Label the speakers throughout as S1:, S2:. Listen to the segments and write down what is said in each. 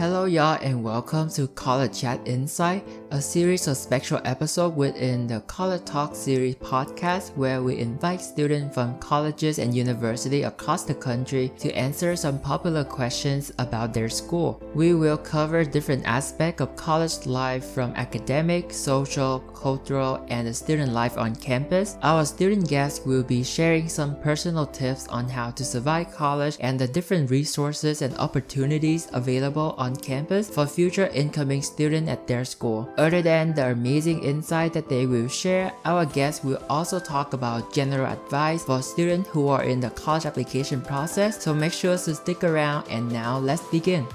S1: Hello, y'all, and welcome to College Chat Insight, a series of special episodes within the College Talk series podcast where we invite students from colleges and universities across the country to answer some popular questions about their school. We will cover different aspects of college life from academic, social, cultural, and student life on campus. Our student guests will be sharing some personal tips on how to survive college and the different resources and opportunities available on campus for future incoming students at their school. Other than the amazing insight that they will share, our guests will also talk about general advice for students who are in the college application process. So make sure to stick around and now let's begin.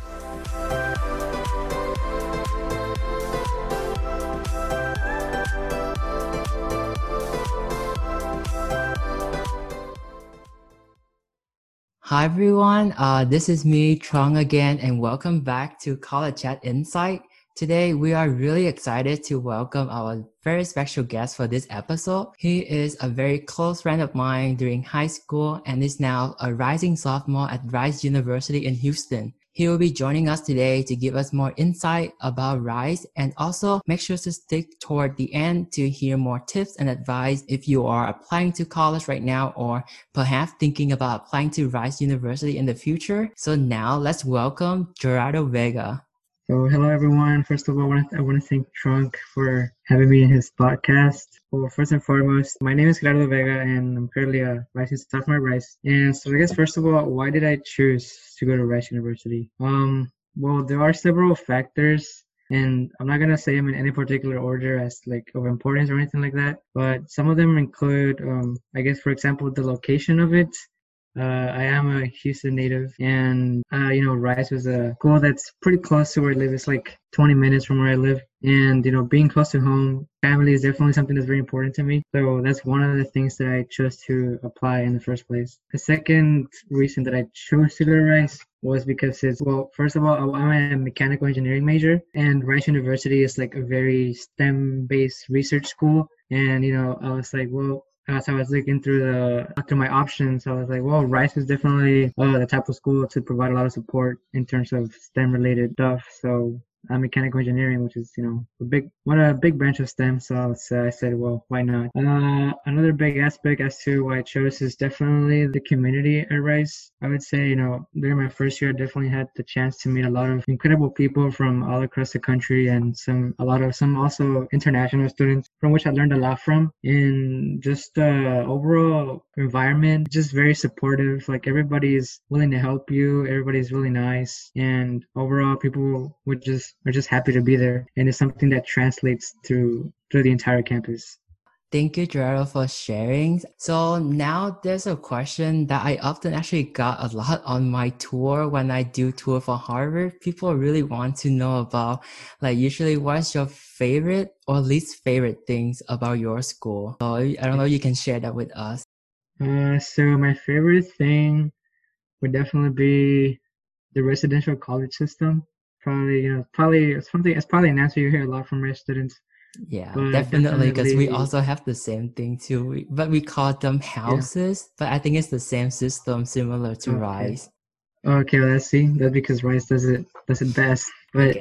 S1: Hi everyone, uh, this is me, Trong again, and welcome back to College Chat Insight. Today, we are really excited to welcome our very special guest for this episode. He is a very close friend of mine during high school and is now a rising sophomore at Rice University in Houston. He will be joining us today to give us more insight about Rice and also make sure to stick toward the end to hear more tips and advice if you are applying to college right now or perhaps thinking about applying to Rice University in the future. So now let's welcome Gerardo Vega.
S2: So, hello everyone. First of all, I want to, thank Trong for having me in his podcast. Well, first and foremost, my name is Gerardo Vega, and I'm currently a licensed sophomore at Rice. And so, I guess first of all, why did I choose to go to Rice University? Um, well, there are several factors, and I'm not gonna say them in any particular order as like of importance or anything like that. But some of them include, um, I guess, for example, the location of it uh, I am a Houston native, and uh, you know, Rice was a school that's pretty close to where I live. It's like 20 minutes from where I live, and you know, being close to home, family is definitely something that's very important to me. So that's one of the things that I chose to apply in the first place. The second reason that I chose to go to Rice was because it's well, first of all, I'm a mechanical engineering major, and Rice University is like a very STEM-based research school, and you know, I was like, well as I was looking through the through my options, I was like, well, Rice is definitely uh, the type of school to provide a lot of support in terms of STEM related stuff. So uh, mechanical engineering, which is you know a big one a big branch of STEM. So uh, I said, well, why not? Uh, another big aspect as to why I chose is definitely the community at Rice. I would say you know during my first year, I definitely had the chance to meet a lot of incredible people from all across the country and some a lot of some also international students from which I learned a lot from. In just uh, overall environment, just very supportive. Like everybody's willing to help you. Everybody's really nice, and overall people would just are just happy to be there, and it's something that translates through through the entire campus.
S1: Thank you, Gerardo, for sharing. So now there's a question that I often actually got a lot on my tour when I do tour for Harvard. People really want to know about, like, usually what's your favorite or least favorite things about your school? So I don't know if you can share that with us.
S2: Uh, so my favorite thing would definitely be the residential college system probably you know probably it's something it's probably an answer you hear a lot from Rice students.
S1: Yeah, definitely because we also have the same thing too. we, but we call them houses, yeah. but I think it's the same system similar to okay. Rice.
S2: Okay, well, let's see. That's because Rice does it does it best. But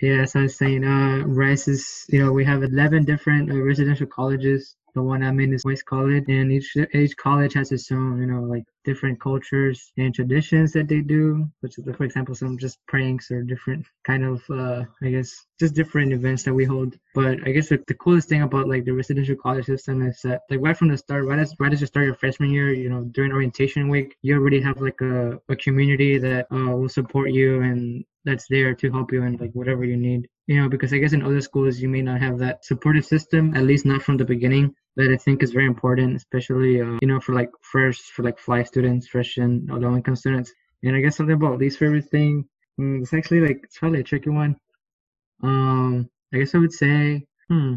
S2: yeah, so I was saying, uh, Rice is you know we have eleven different uh, residential colleges the one I'm in is Rice College, and each each college has its own, you know, like different cultures and traditions that they do. Which, is, for example, some just pranks or different kind of, uh, I guess, just different events that we hold. But I guess the, the coolest thing about like the residential college system is that, like, right from the start, right as right as you start your freshman year, you know, during orientation week, you already have like a, a community that uh, will support you and that's there to help you in like whatever you need you know because i guess in other schools you may not have that supportive system at least not from the beginning that i think is very important especially uh, you know for like first for like FLI students fresh and low income students. And i guess something about least favorite thing mm, it's actually like it's probably a tricky one. Um i guess i would say hmm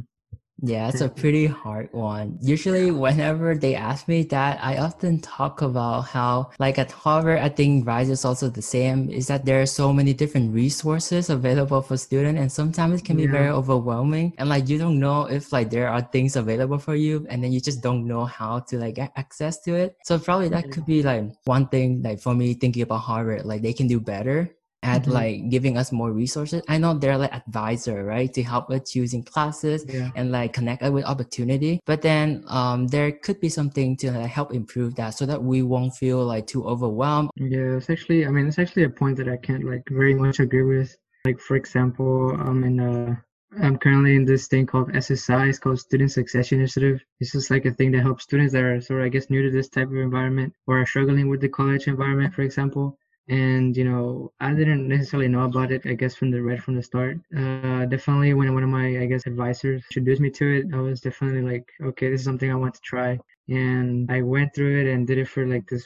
S1: yeah, it's a pretty hard one. Usually, whenever they ask me that, I often talk about how, like at Harvard, I think Rice is also the same, is that there are so many different resources available for students, and sometimes it can be yeah. very overwhelming. And like, you don't know if like there are things available for you, and then you just don't know how to like get access to it. So probably that could be like one thing, like for me thinking about Harvard, like they can do better at
S2: Mhm.
S1: like giving us more resources. I know they're like advisor, right, to help with choosing classes
S2: Yeah.
S1: and like connect us with opportunity. But then um, there could be something to like, help improve that so that we won't feel like too overwhelmed.
S2: Yeah, it's actually, I mean, it's actually a point that I can't like very much agree with. Like, for example, I'm in uh I'm currently in this thing called SSI. It's called Student Success Initiative. This is like a thing that helps students that are sort of, I guess, new to this type of environment or are struggling with the college environment, for example. And you know, I didn't necessarily know about it. I guess from the right from the start. Uh, definitely when one of my, I guess, advisors introduced me to it, I was definitely like, okay, this is something I want to try. And I went through it and did it for like this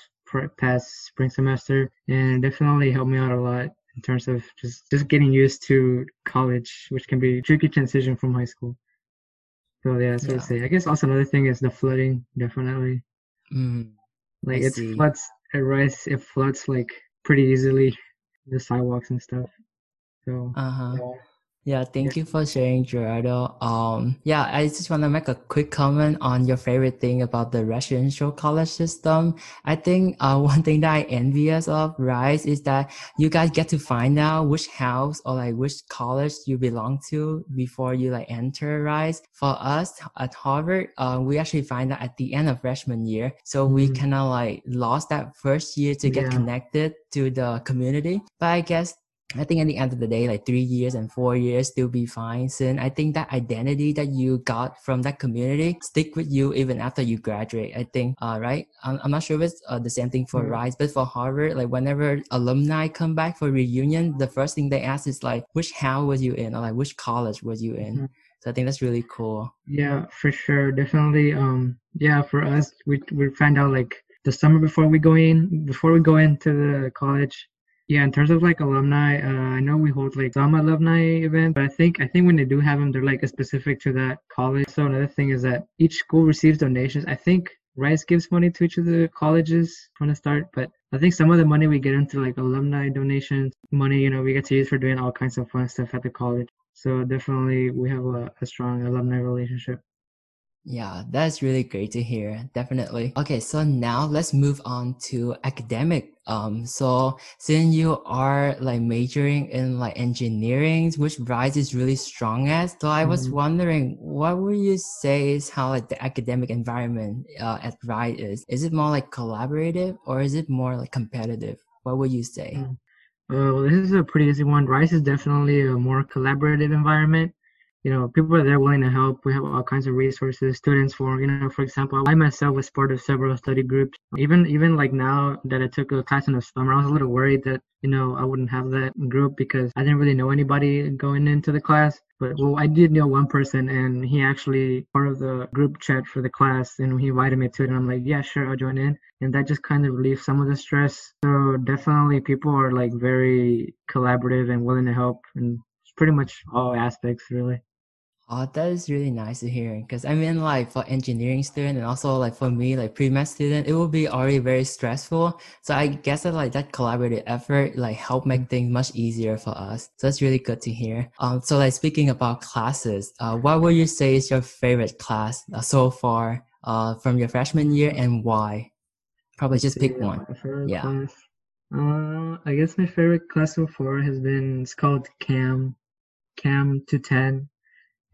S2: past spring semester, and it definitely helped me out a lot in terms of just just getting used to college, which can be a tricky transition from high school. So yeah, so
S1: Yeah.
S2: to say. I guess also another thing is the flooding, definitely.
S1: Mm,
S2: Like
S1: I
S2: it
S1: see.
S2: floods at Rice, it floods like pretty easily the sidewalks and stuff. So
S1: uh-huh.
S2: yeah.
S1: Yeah, thank you for sharing, Gerardo. Um, yeah, I just want to make a quick comment on your favorite thing about the residential college system. I think uh, one thing that I envious of Rice is that you guys get to find out which house or like which college you belong to before you like enter Rice. For us at Harvard, uh, we actually find out at the end of freshman year, so we
S2: Mhm.
S1: kind of like lost that first year to get
S2: Yeah.
S1: connected to the community. But I guess I think at the end of the day, like three years and four years still be fine. Since I think that identity that you got from that community stick with you even after you graduate. I think, uh, right? I'm, I'm not sure if it's uh, the same thing for
S2: Yeah.
S1: Rice, but for Harvard, like whenever alumni come back for reunion, the first thing they ask is like, which house was you in, or like which college was you in?
S2: Mhm.
S1: So I think that's really cool.
S2: Yeah, for sure. Definitely. Um, yeah, for us, we we find out like the summer before we go in, before we go into the college. Yeah, in terms of like alumni, uh, I know we hold like some alumni events, but I think I think when they do have them, they're like specific to that college. So another thing is that each school receives donations. I think Rice gives money to each of the colleges from the start, but I think some of the money we get into like alumni donations, money, you know, we get to use for doing all kinds of fun stuff at the college. So definitely we have a, a strong alumni relationship.
S1: Yeah, that's really great to hear. Definitely. Okay, so now let's move on to academic. Um, so since you are like majoring in like engineering, which Rise is really strong at, so I was
S2: Mhm.
S1: wondering, what would you say is how like the academic environment uh, at Rise is? Is it more like collaborative or is it more like competitive? What would you say?
S2: Mm. Uh, well, this is a pretty easy one. Rice is definitely a more collaborative environment. You know, people are there willing to help. We have all kinds of resources. Students for, you know, for example, I myself was part of several study groups. Even even like now that I took a class in the summer, I was a little worried that you know I wouldn't have that group because I didn't really know anybody going into the class. But well, I did know one person, and he actually part of the group chat for the class, and he invited me to it. And I'm like, yeah, sure, I'll join in and that just kind of relieves some of the stress. So definitely people are like very collaborative and willing to help in pretty much all aspects really.
S1: Oh, that is really nice to hear. Because I mean, like for engineering student and also like for me, like pre-med student, it will be already very stressful. So I guess that like that collaborative effort like help make things much easier for us. So that's really good to hear. Um, so like speaking about classes, uh, what would you say is your favorite class uh, so far, uh, from your freshman year and why? Probably just pick one. Yeah.
S2: class. Uh, I guess my favorite class so far has been it's called CAAM, CAAM 210.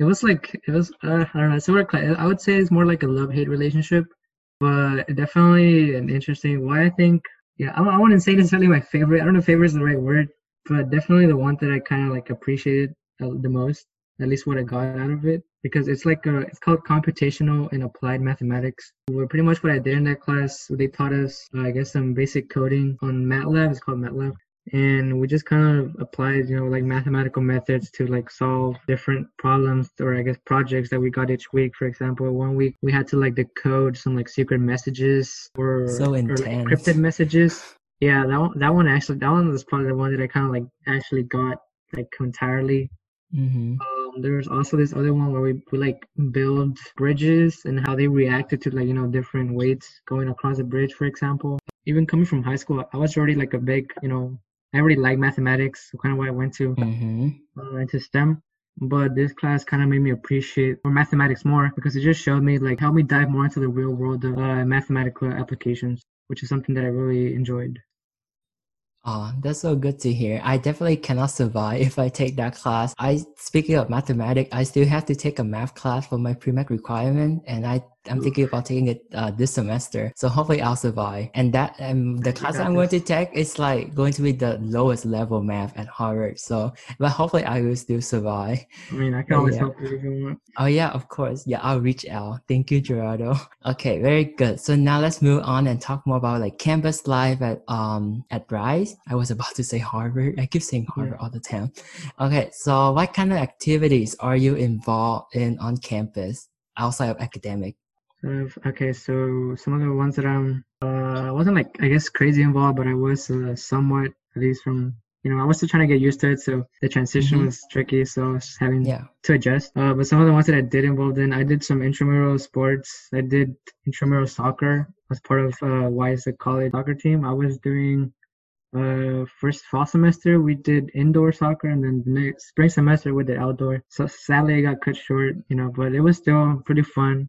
S2: It was like it was uh, I don't know. Cla- I would say it's more like a love hate relationship, but definitely an interesting. Why I think yeah I, I wouldn't say necessarily my favorite. I don't know if favorite is the right word, but definitely the one that I kind of like appreciated the, the most. At least what I got out of it because it's like a it's called computational and applied mathematics. Where pretty much what I did in that class, they taught us uh, I guess some basic coding on MATLAB. It's called MATLAB and we just kind of applied you know like mathematical methods to like solve different problems or i guess projects that we got each week. For example one week we had to like decode some like secret messages or,
S1: So
S2: or like encrypted messages. Yeah that one that one actually that one was probably the one that i kind of like actually got like entirely.
S1: Mm-hmm.
S2: um, there was also this other one where we, we like build bridges and how they reacted to like you know different weights going across a bridge for example. Even coming from high school i was already like a big you know i already like mathematics kind of why i went to
S1: Mm-hmm.
S2: uh, into stem but this class kind of made me appreciate or mathematics more because it just showed me like helped me dive more into the real world of uh, mathematical applications which is something that i really enjoyed
S1: Oh, that's so good to hear. I definitely cannot survive if I take that class. I speaking of mathematics, I still have to take a math class for my pre-med requirement, and I I'm thinking about taking it uh, this semester. So hopefully I'll survive. And that um, the class I'm going to take is like going to be the lowest level math at Harvard. So, but hopefully I will still survive.
S2: I mean, I can always yeah. help you if you want.
S1: Oh yeah, of course. Yeah, I'll reach out. Thank you, Gerardo. Okay, very good. So now let's move on and talk more about like campus life at um at Rice. I was about to say Harvard. I keep saying Harvard yeah. all the time. Okay, so what kind of activities are you involved in on campus outside of academic?
S2: Okay, so some of the ones that I'm, uh, I wasn't like I guess crazy involved, but I was uh, somewhat at least from you know I was still trying to get used to it, so the transition mm-hmm. was tricky, so I was having yeah. to adjust. Uh, but some of the ones that I did involved in, I did some intramural sports. I did intramural soccer as part of uh, Wiess college soccer team. I was doing uh first fall semester we did indoor soccer and then the next spring semester we did outdoor so sadly it got cut short you know but it was still pretty fun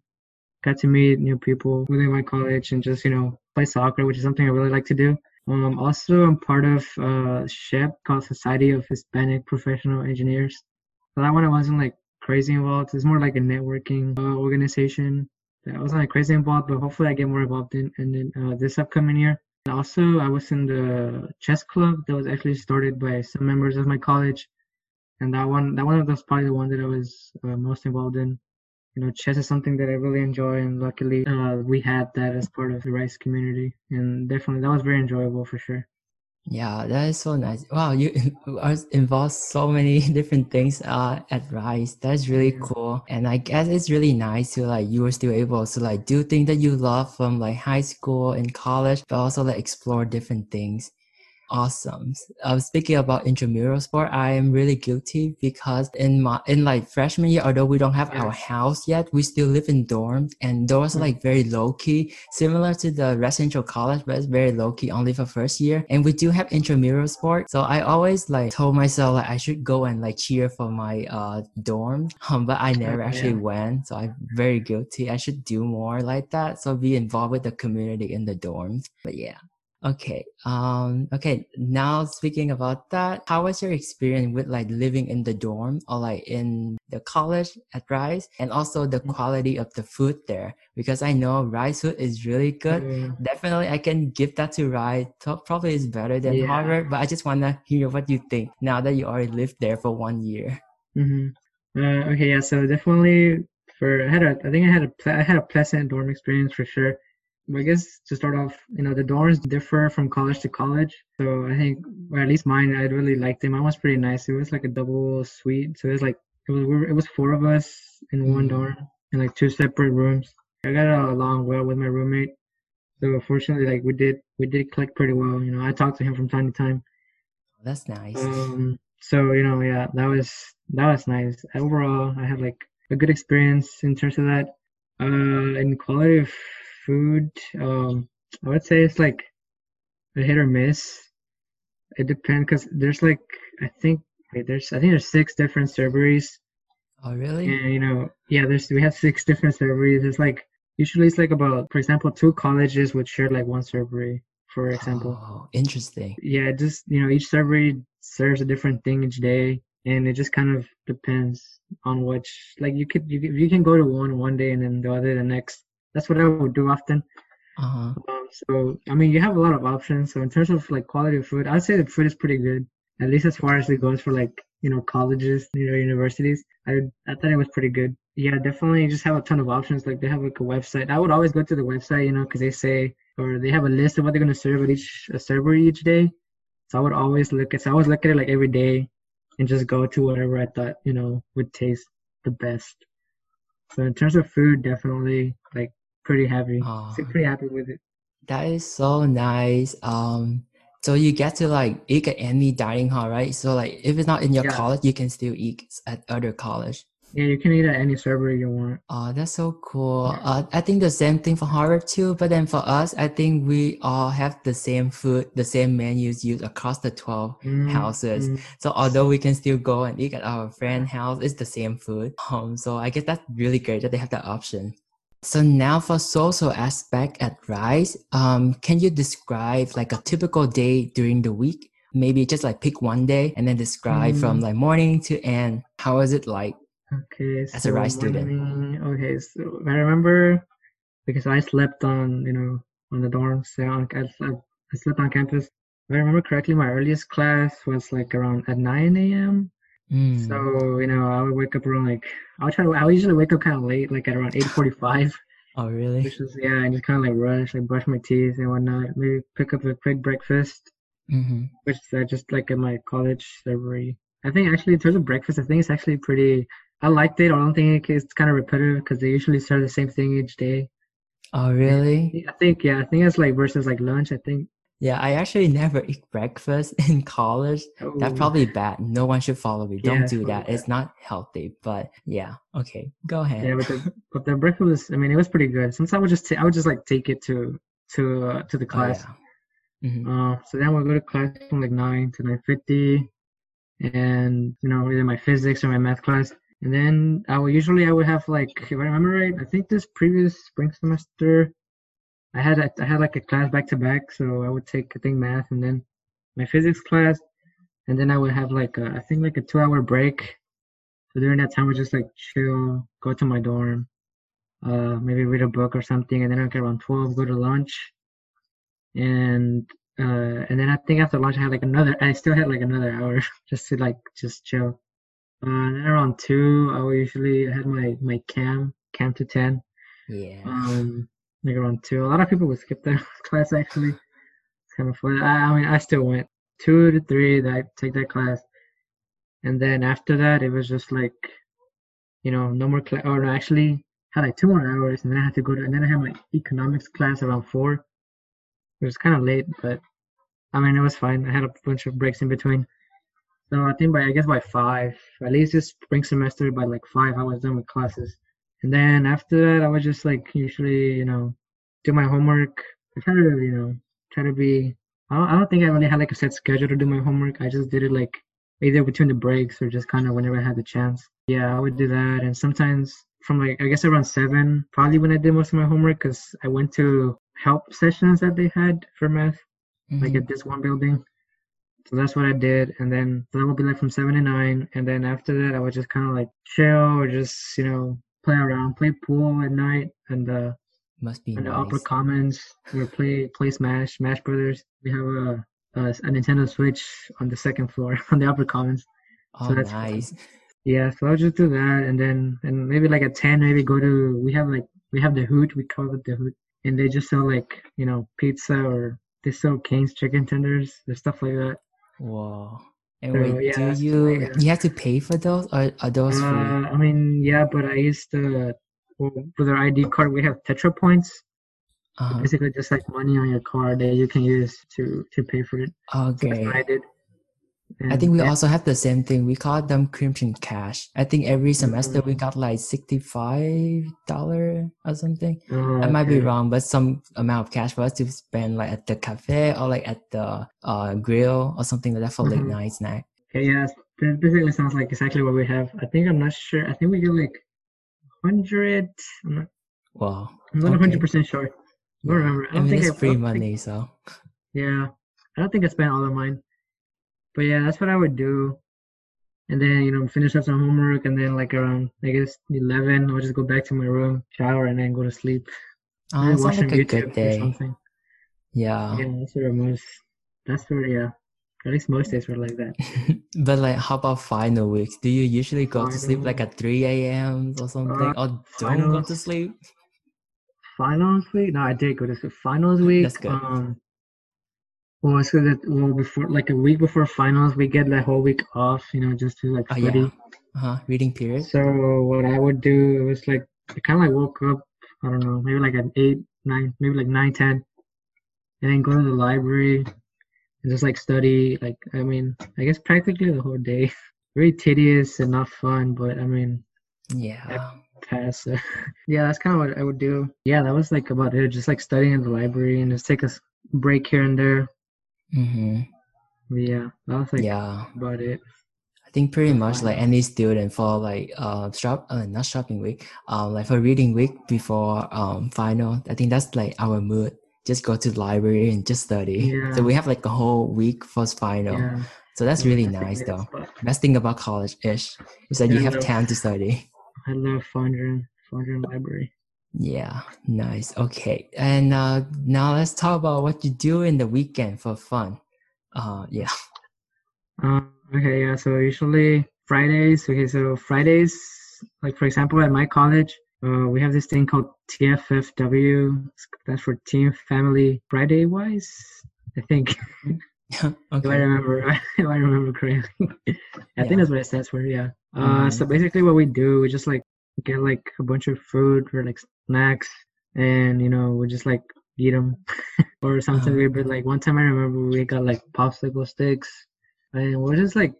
S2: got to meet new people within my college and just you know play soccer, which is something I really like to do. Um, also, I'm part of uh, SHPE called Society of Hispanic Professional Engineers. So that one I wasn't like crazy involved. It's more like a networking uh, organization. That I wasn't like crazy involved, but hopefully I get more involved in, in uh, this upcoming year. And also, I was in the chess club that was actually started by some members of my college, and that one that one was probably the one that I was uh, most involved in you know, chess is something that I really enjoy, and luckily uh, we had that as part of the Rice community, and definitely that was very enjoyable for sure.
S1: Yeah, that is so nice. Wow, you are involved so many different things uh, at Rice. That's really cool, and I guess it's really nice to like you were still able to like do things that you love from like high school and college, but also like explore different things awesome. Uh, speaking about intramural sport, I am really guilty because in my in like freshman year, although we don't have our house yet, we still live in dorms, and those are mm. like very low key, similar to the residential college, but it's very low key only for first year. And we do have intramural sport, so I always like told myself like I should go and like cheer for my uh dorm, um, but I never actually yeah. went, so I'm very guilty. I should do more like that, so be involved with the community in the dorms. But yeah. Okay. Um, okay. Now speaking about that, how was your experience with like living in the dorm or like in the college at Rice and also the mm-hmm. quality of the food there? Because I know Rice food is really good. Mm. Definitely I can give that to Rice. Probably is better than yeah. Harvard, but I just want to hear what you think now that you already lived there for one year.
S2: Mm-hmm. Uh, okay. Yeah. So definitely for, I had a, I think I had a, I had a pleasant dorm experience for sure. I guess to start off, you know, the dorms differ from college to college. So I think, or at least mine, I really liked them. Mine was pretty nice. It was like a double suite. So it was like, it was, it was four of us in one mm. dorm in like two separate rooms. I got along well with my roommate. So fortunately, like we did, we did click pretty well. You know, I talked to him from time to time.
S1: That's nice.
S2: Um, so you know, yeah, that was that was nice. Overall, I had like a good experience in terms of that. Uh, in quality of food, um, I would say it's like a hit or miss. It depends because there's like I think wait, there's I think there's six different serveries.
S1: Oh really?
S2: And you know, yeah, there's we have six different serveries. It's like usually it's like about for example two colleges would share like one servery, for example.
S1: Oh, interesting.
S2: Yeah, just you know each servery serves a different thing each day, and it just kind of depends on which like you could you you can go to one one day and then the other the next that's what I would do often.
S1: Uh-huh.
S2: Um, so I mean, you have a lot of options. So in terms of like quality of food, I'd say the food is pretty good, at least as far as it goes for like you know colleges, you know universities. I I thought it was pretty good. Yeah, definitely. just have a ton of options. Like they have like a website. I would always go to the website, you know, because they say or they have a list of what they're gonna serve at each a server each day. So I would always look at. So I always look at it like every day, and just go to whatever I thought you know would taste the best. So in terms of food, definitely like pretty happy. Oh, pretty happy with it.
S1: That is so nice. Um, so you get to like eat at any dining hall, right? So like if it's not in your yeah. college, you can still eat at other college.
S2: Yeah, you can eat at any server you want.
S1: Oh, that's so cool. Uh, I think the same thing for Harvard too. But then for us, I think we all have the same food, the same menus used across the 12 mm, houses. Mm. So although we can still go and eat at our friend house, it's the same food. Um, so I guess that's really great that they have that option. So now for social aspect at Rice, um, can you describe like a typical day during the week? Maybe just like pick one day and then describe from
S2: Mm.
S1: like morning to end. How is it like?
S2: Okay,
S1: As a Rice student.
S2: morning- Okay, so I remember because I slept on, you know, on the dorm, so on, I, slept, I slept on campus. If I remember correctly, my earliest class was like around at 9 a.m.
S1: Mm.
S2: So, you know, I would wake up around like, I'll try to, I would usually wake up kind of late, like at around 8.45,
S1: oh really?
S2: which is, yeah, and just kind of like rush, like brush my teeth and whatnot, maybe pick up a quick breakfast,
S1: Mm-hmm.
S2: which I just like at my college library. I think actually in terms of breakfast, I think it's actually pretty, I liked it. I don't think it's kind of repetitive because they usually serve the same thing each day.
S1: Oh really?
S2: I think, yeah, I think it's like versus like lunch, I think.
S1: Yeah, I actually never eat breakfast in college. That's
S2: Oh,
S1: probably bad. No one should follow me. Don't
S2: Yeah,
S1: do that. It's not healthy. But yeah, okay, go ahead.
S2: Yeah, but the, but the breakfast was, I mean, it was pretty good. Sometimes I would just, ta- I would just like take it to, to, uh, to the
S1: Oh,
S2: class.
S1: yeah. Mhm.
S2: Uh, so then we'll go to class from like nine to nine fifty, and you know either my physics or my math class. And then I would usually I would have like if I remember right, I think this previous spring semester, I had a, I had like a class back to back, so I would take I think math and then my physics class, and then I would have like a, I think like a two hour break. So during that time, I would just like chill, go to my dorm, uh, maybe read a book or something, and then I get around twelve, go to lunch, and uh, and then I think after lunch I had like another. I still had like another hour just to like just chill. Uh, and then around two, I would usually had my my CAAM CAAM to ten.
S1: Yeah.
S2: Um, like around two. A lot of people would skip their class actually. It's kind of fun. I, I mean, I still went two to three. That I take that class, and then after that, it was just like, you know, no more class. Or actually, had like two more hours, and then I had to go to. And then I had my economics class around four. It was kind of late, but I mean, it was fine. I had a bunch of breaks in between. So I think by I guess by five, at least this spring semester, by like five, I was done with classes. And then after that, I would just like usually, you know, do my homework. I try to, you know, try to be. I don't, I don't think I really had like a set schedule to do my homework. I just did it like either between the breaks or just kind of whenever I had the chance. Yeah, I would do that. And sometimes from like I guess around seven, probably when I did most of my homework, because I went to help sessions that they had for math, like
S1: Mhm.
S2: at this one building. So that's what I did, and then that would be like from seven to nine, and then after that I would just kind of like chill or just you know play around, play pool at night, and uh
S1: Must be
S2: in the upper commons We play play Smash, Smash Brothers. We have a, a a Nintendo Switch on the second floor on the upper commons.
S1: Oh,
S2: that's fun.
S1: nice.
S2: Yeah, so I'll just do that, and then and maybe like at ten, maybe go to we have like we have the Hoot, we call it the Hoot, and they just sell like you know pizza or they sell Cane's chicken tenders, and stuff like that.
S1: Whoa. And
S2: So,
S1: wait,
S2: yeah,
S1: do you
S2: like, uh,
S1: you have to pay for those or are those free?
S2: I mean, yeah, but I used to well, with our ID card we have Tetra points,
S1: Uh-huh.
S2: basically just like money on your card that you can use to to pay for it. So that's
S1: Okay.
S2: what I did.
S1: I think we
S2: And-
S1: also have the same thing. We call them Crimson Cash. I think every semester we
S2: Mhm.
S1: got like sixty-five dollar or something.
S2: Oh,
S1: I might be wrong, but some amount of cash for us to spend like at the cafe or like at the uh grill or something like that for late
S2: Mhm.
S1: night snack.
S2: Okay, yeah, that basically sounds like exactly what we have. I think I'm not sure. I think we get like hundred. I'm not.
S1: Wow.
S2: I'm not
S1: Okay.
S2: hundred percent sure. I don't remember. I
S1: I mean,
S2: think
S1: it's
S2: I-
S1: free
S2: don't think-
S1: money, so
S2: Yeah, I don't think I spent all of mine. But yeah, that's what I would do. And then, you know, finish up some homework and then like around I guess eleven, I'll just go back to my room, shower and then go to sleep.
S1: oh, it
S2: watch
S1: like
S2: some
S1: a
S2: YouTube
S1: good
S2: or
S1: day.
S2: something.
S1: Yeah.
S2: Yeah, that's where most that's where yeah. At least most days were like that.
S1: but like, how about final weeks? Do you usually go to sleep like at three a.m. or something,
S2: Uh,
S1: or don't go to sleep?
S2: Finals week? No, I did go to sleep. Finals week.
S1: That's good.
S2: Um well, so that well before like a week before finals, we get that whole week off, you know, just to like
S1: Oh
S2: study.
S1: yeah. Uh-huh. Reading period.
S2: So what I would do it was like I kind of like woke up I don't know maybe like at eight nine maybe like nine ten, and then go to the library and just like study like I mean I guess practically the whole day. Very tedious and not fun, but I mean
S1: Yeah.
S2: pass. yeah, that's kind of what I would do. Yeah, that was like about it. Just like studying in the library and just take a break here and there.
S1: Mm-hmm.
S2: Yeah, was like
S1: yeah.
S2: about it.
S1: I think pretty much like any student for like uh shop uh, not shopping week um like for reading week before um final i think that's like our mood just go to the library and just study
S2: Yeah.
S1: so we have like a whole week for final
S2: Yeah.
S1: so that's
S2: Yeah,
S1: really nice though best thing about college ish is that you have time to study
S2: I love Fondren, Fondren Library.
S1: Yeah nice okay and uh now let's talk about what you do in the weekend for fun uh yeah
S2: Um, okay, yeah. So usually Fridays. Okay, so Fridays, like for example, at my college, uh, we have this thing called TFFW. That's for Team Family Friday Wiess. I think. okay. If I remember, if I remember correctly. I
S1: Yeah.
S2: think that's what it stands for. Yeah. Uh,
S1: Mhm.
S2: so basically, what we do, we just like get like a bunch of food or like snacks, and you know, we just like eat them. or something
S1: Uh-huh.
S2: weird. But like one time, I remember we got like popsicle sticks, and we're just like.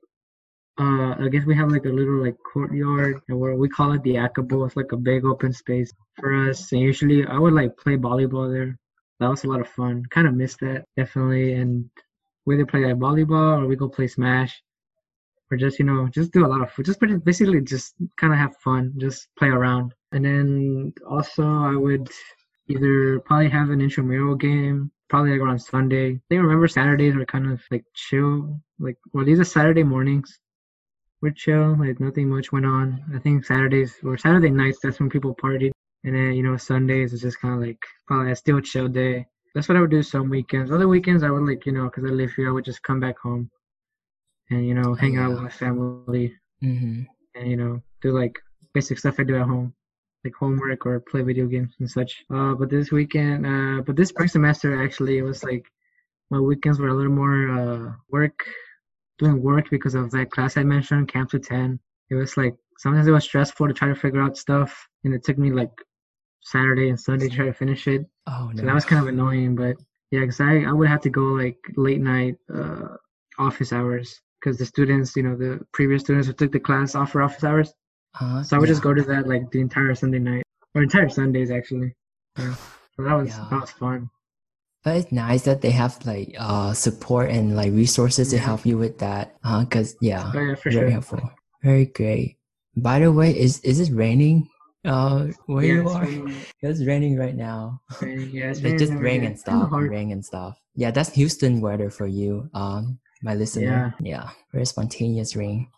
S2: Uh, I guess we have like a little like courtyard, and where we call it the Akabo. It's like a big open space for us. And usually, I would like play volleyball there. That was a lot of fun. Kind of missed that definitely, and we either play like volleyball or we go play Smash, or just you know just do a lot of just pretty basically just kind of have fun, just play around. And then also I would either probably have an intramural game, probably like around Sunday. I think I remember Saturdays were kind of like chill, like well these are Saturday mornings. We're chill, like nothing much went on. I think Saturdays or Saturday nights that's when people partied, and then you know Sundays is just kind of like probably a still chill day that's what I would do some weekends. Other weekends, I would like, you know, because I live here, I would just come back home and, you know, hang out with my family
S1: mm-hmm.
S2: and, you know, do like basic stuff I do at home, like homework or play video games and such. Uh, but this weekend, uh, but this spring semester, actually, it was like my weekends were a little more uh, work, doing work because of that class I mentioned, CAAM to 10. It was like, sometimes it was stressful to try to figure out stuff, and it took me like Saturday and Sunday to try to finish it.
S1: oh no
S2: So that was kind of annoying, but yeah, because I, I would have to go like late night uh, office hours because the students, you know, the previous students who took the class offer office hours.
S1: uh,
S2: So I would just go to that like the entire Sunday night or entire Sundays actually. Yeah. So that was
S1: Yeah.
S2: that was fun.
S1: But it's nice that they have like uh support and like resources to help you with that. Uh, cause yeah,
S2: Oh yeah,
S1: very
S2: sure.
S1: helpful. Very great. By the way, is is it raining? Uh, where
S2: yeah,
S1: you are? It's raining right now.
S2: raining, yeah, it's
S1: just rain and stuff, rain and stuff. Yeah, that's Houston weather for you, um, my listener. Yeah, very spontaneous ring.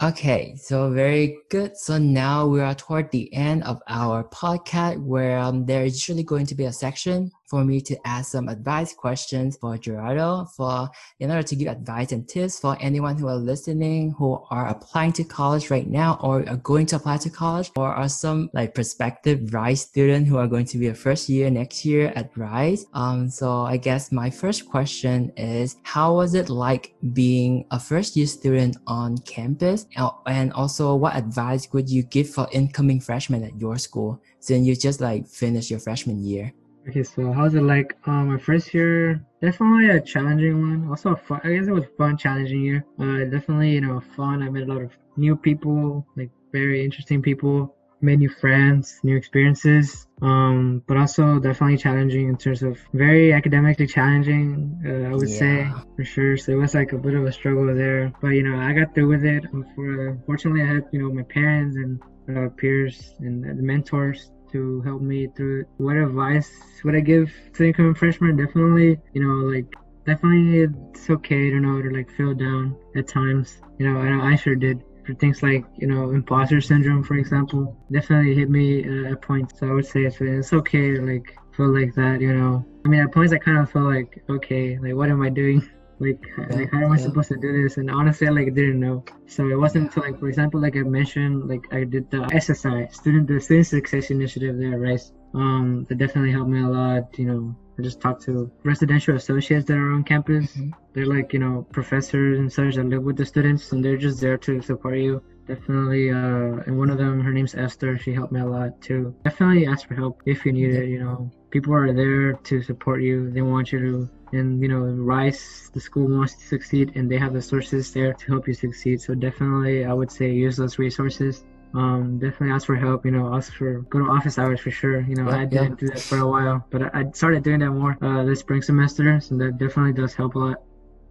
S1: Okay, so very good. So now we are toward the end of our podcast where um, there is usually going to be a section for me to ask some advice questions for Gerardo for in order to give advice and tips for anyone who are listening who are applying to college right now or are going to apply to college or are some like prospective Rice student who are going to be a first year next year at Rice. Um, so I guess my first question is how was it like being a first year student on campus? And- also what advice would you give for incoming freshmen at your school since you just like finished your freshman year?
S2: Okay, so how's it like? Um, my first year, definitely a challenging one. Also, a fun, I guess it was fun, challenging year. Uh, definitely, you know, fun. I met a lot of new people, like very interesting people. Made new friends, new experiences. Um, but also definitely challenging in terms of very academically challenging. Uh, I would say for sure. So it was like a bit of a struggle there, but you know, I got through with it. For fortunately, I had you know my parents and uh, peers and uh, the mentors to help me through. What advice would I give to incoming freshmen? Definitely, you know, like definitely it's okay to know to like feel down at times. You know, I I sure did. For things like you know imposter syndrome, for example, definitely hit me uh, at points. So I would say it's it's okay to like feel like that. You know, I mean at points I kind of felt like okay, like what am I doing? Like, like how am I
S1: yeah.
S2: supposed to do this? And honestly, I like didn't know. So it wasn't until like, for example, like I mentioned, like I did the SSI, student the Student Success Initiative there, right? Um, that definitely helped me a lot. You know, I just talked to residential associates that are on campus.
S1: Mhm.
S2: They're like you know professors and such that live with the students, and they're just there to support you. Definitely, uh, and one of them, her name's Esther. She helped me a lot too. Definitely ask for help if you need it. You know, people are there to support you. They want you to and you know rice the school wants to succeed and they have the sources there to help you succeed. So definitely i would say use those resources. Um definitely ask for help you know ask for go to office hours for sure. You know
S1: Yep,
S2: i didn't do that for a while but I, I started doing that more uh this spring semester so that definitely does help a lot.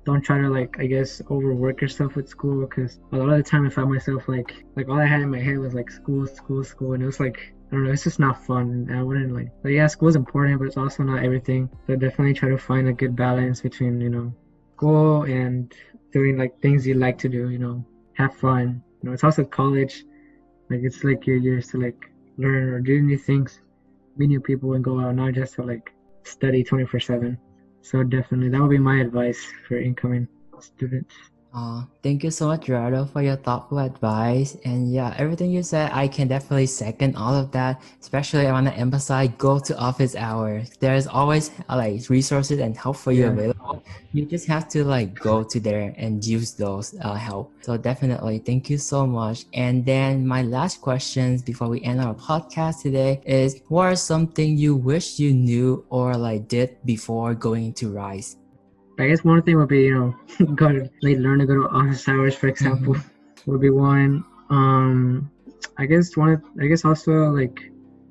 S2: Don't try to like I guess overwork yourself with school because a lot of the time I found myself like like all I had in my head was like school, school, school, and it was like I don't know, it's just not fun. I wouldn't like, yeah, school is important, but it's also not everything. So definitely try to find a good balance between you know school and doing like things you like to do. You know, have fun. You know, it's also college. Like it's like you're used to like learn or do new things, meet new people, and go out, not just to like study 24 seven. So definitely, that would be my advice for incoming students.
S1: Uh, thank you so much, Gerardo, for your thoughtful advice. And yeah, everything you said, I can definitely second all of that. Especially, I want to emphasize go to office hours. There's always uh, like resources and help for you
S2: Yeah.
S1: available. You just have to like go to there and use those uh, help. So definitely, thank you so much. And then my last questions before we end our podcast today is: What are something you wish you knew or like did before going to Rise?
S2: I guess one thing would be, you know, go to like learn to go to office hours, for example, would be one. Um, I guess one. I guess also like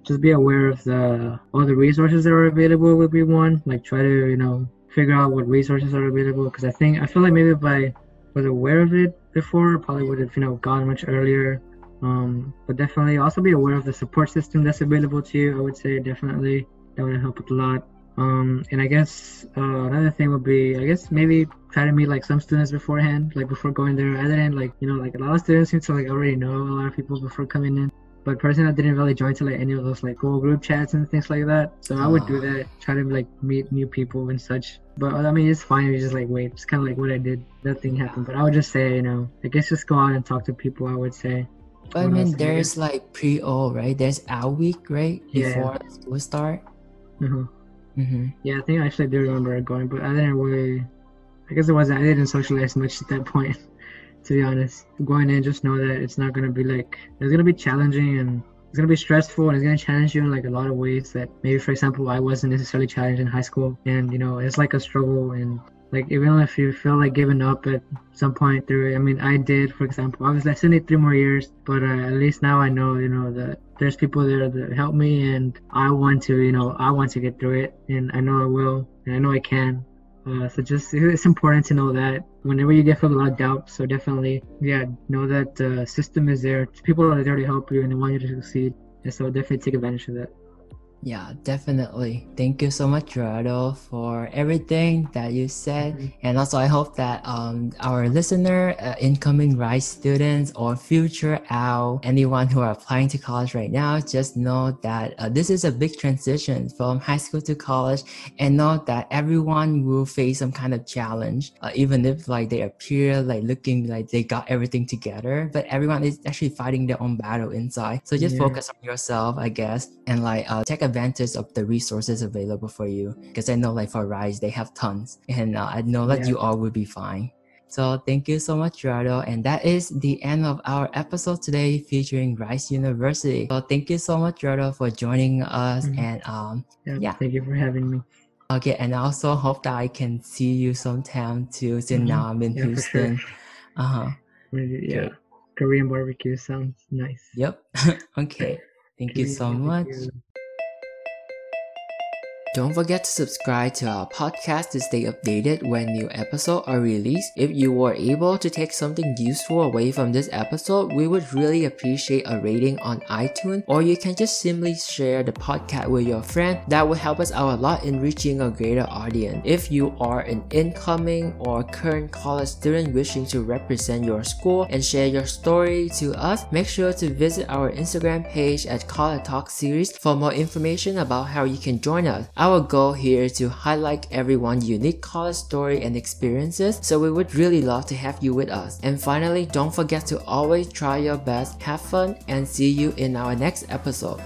S2: just be aware of the all the resources that are available would be one. Like try to you know figure out what resources are available because I think I feel like maybe if I was aware of it before, probably would have you know gone much earlier. Um, but definitely also be aware of the support system that's available to you. I would say definitely that would help a lot. Um, and I guess uh, another thing would be, I guess maybe try to meet like some students beforehand, like before going there. I didn't like, you know, like a lot of students seem to like already know a lot of people before coming in. But personally, I didn't really join to like any of those like Google group chats and things like that. So I would do
S1: Ah.
S2: that, try to like meet new people and such. But I mean, it's fine. You just like wait. It's kind of like what I did. Nothing happened. But I would just say, you know, I guess just go out and talk to people. I would say.
S1: But I mean,
S2: else is there?
S1: there's like pre-O, right? There's out week, right?
S2: Yeah.
S1: Before school start.
S2: uh
S1: Mm-hmm.
S2: Yeah, I think I actually do remember going, but I didn't really. I guess it wasn't. I didn't socialize much at that point, to be honest. Going in, just know that it's not gonna be like it's gonna be challenging and it's gonna be stressful and it's gonna challenge you in like a lot of ways that maybe, for example, I wasn't necessarily challenged in high school, and you know, it's like a struggle and like even if you feel like giving up at some point through it. I mean, I did, for example. Obviously, I still need three more years, but uh, at least now I know, you know, that there's people there that help me, and I want to, you know, I want to get through it, and I know I will, and I know I can. Uh, so just it's important to know that whenever you get a lot of doubt, so definitely, yeah, know that the system is there. People are there to help you, and they want you to succeed, and so definitely take advantage of that.
S1: Yeah, definitely. Thank you so much, Gerardo, for everything that you said.
S2: Mhm.
S1: And also, I hope that um, our listener, uh, incoming RISE students, or future OWL, anyone who are applying to college right now, just know that uh, this is a big transition from high school to college, and know that everyone will face some kind of challenge, uh, even if like they appear like looking like they got everything together. But everyone is actually fighting their own battle inside. So just
S2: Yeah.
S1: focus on yourself, I guess, and like uh, take advantage of the resources available for you. Because I know like for Rise, they have tons, and uh, I know that
S2: Yeah.
S1: you all will be fine. So thank you so much, Gerardo. And that is the end of our episode today featuring Rice University. So thank you so much, Gerardo, for joining us.
S2: Mhm.
S1: And um,
S2: Yeah,
S1: Yeah.
S2: thank you for having me.
S1: okay, and I also hope that I can see you sometime too. Since
S2: Mhm.
S1: now I'm in
S2: Yeah, for sure.
S1: Houston. Uh huh.
S2: Yeah. Korean barbecue sounds nice.
S1: Yep. okay. Thank you
S2: Korean
S1: so much.
S2: barbecue.
S1: Don't forget to subscribe to our podcast to stay updated when new episodes are released. If you were able to take something useful away from this episode, we would really appreciate a rating on iTunes, or you can just simply share the podcast with your friend. That would help us out a lot in reaching a greater audience. If you are an incoming or current college student wishing to represent your school and share your story to us, make sure to visit our Instagram page at College Talk Series for more information about how you can join us. Our goal here is to highlight everyone's unique college story and experiences, so we would really love to have you with us. And finally, don't forget to always try your best, have fun, and see you in our next episode.